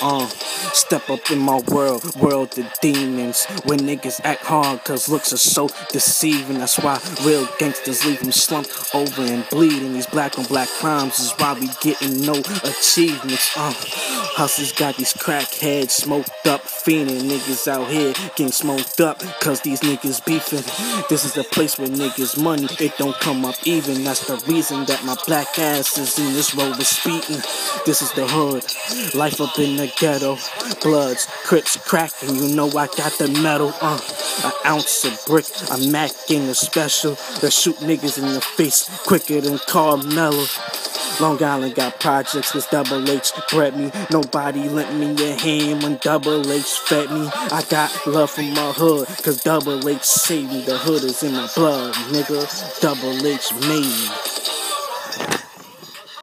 Uh, step up in my world, world of demons. When niggas act hard, cause looks are so deceiving. That's why real gangsters leave them slumped over and bleeding. These black on black crimes is why we getting no achievements. Uh, hustlers got these crackheads smoked up, fiending. Niggas out here getting smoked up, cause these niggas beefing. This is the place where niggas money, it don't come up even. That's the reason that my black ass is in this road with speeding. This is the hood, life up in the ghetto. Bloods, crips cracking, you know I got the metal. Uh, an ounce of brick, I'm macking a special. That shoot niggas in the face quicker than Carmelo. Long Island got projects cause Double H bred me. Nobody lent me a hand when Double H fed me. I got love from my hood cause Double H saved me. The hood is in my blood, nigga. Double H made me.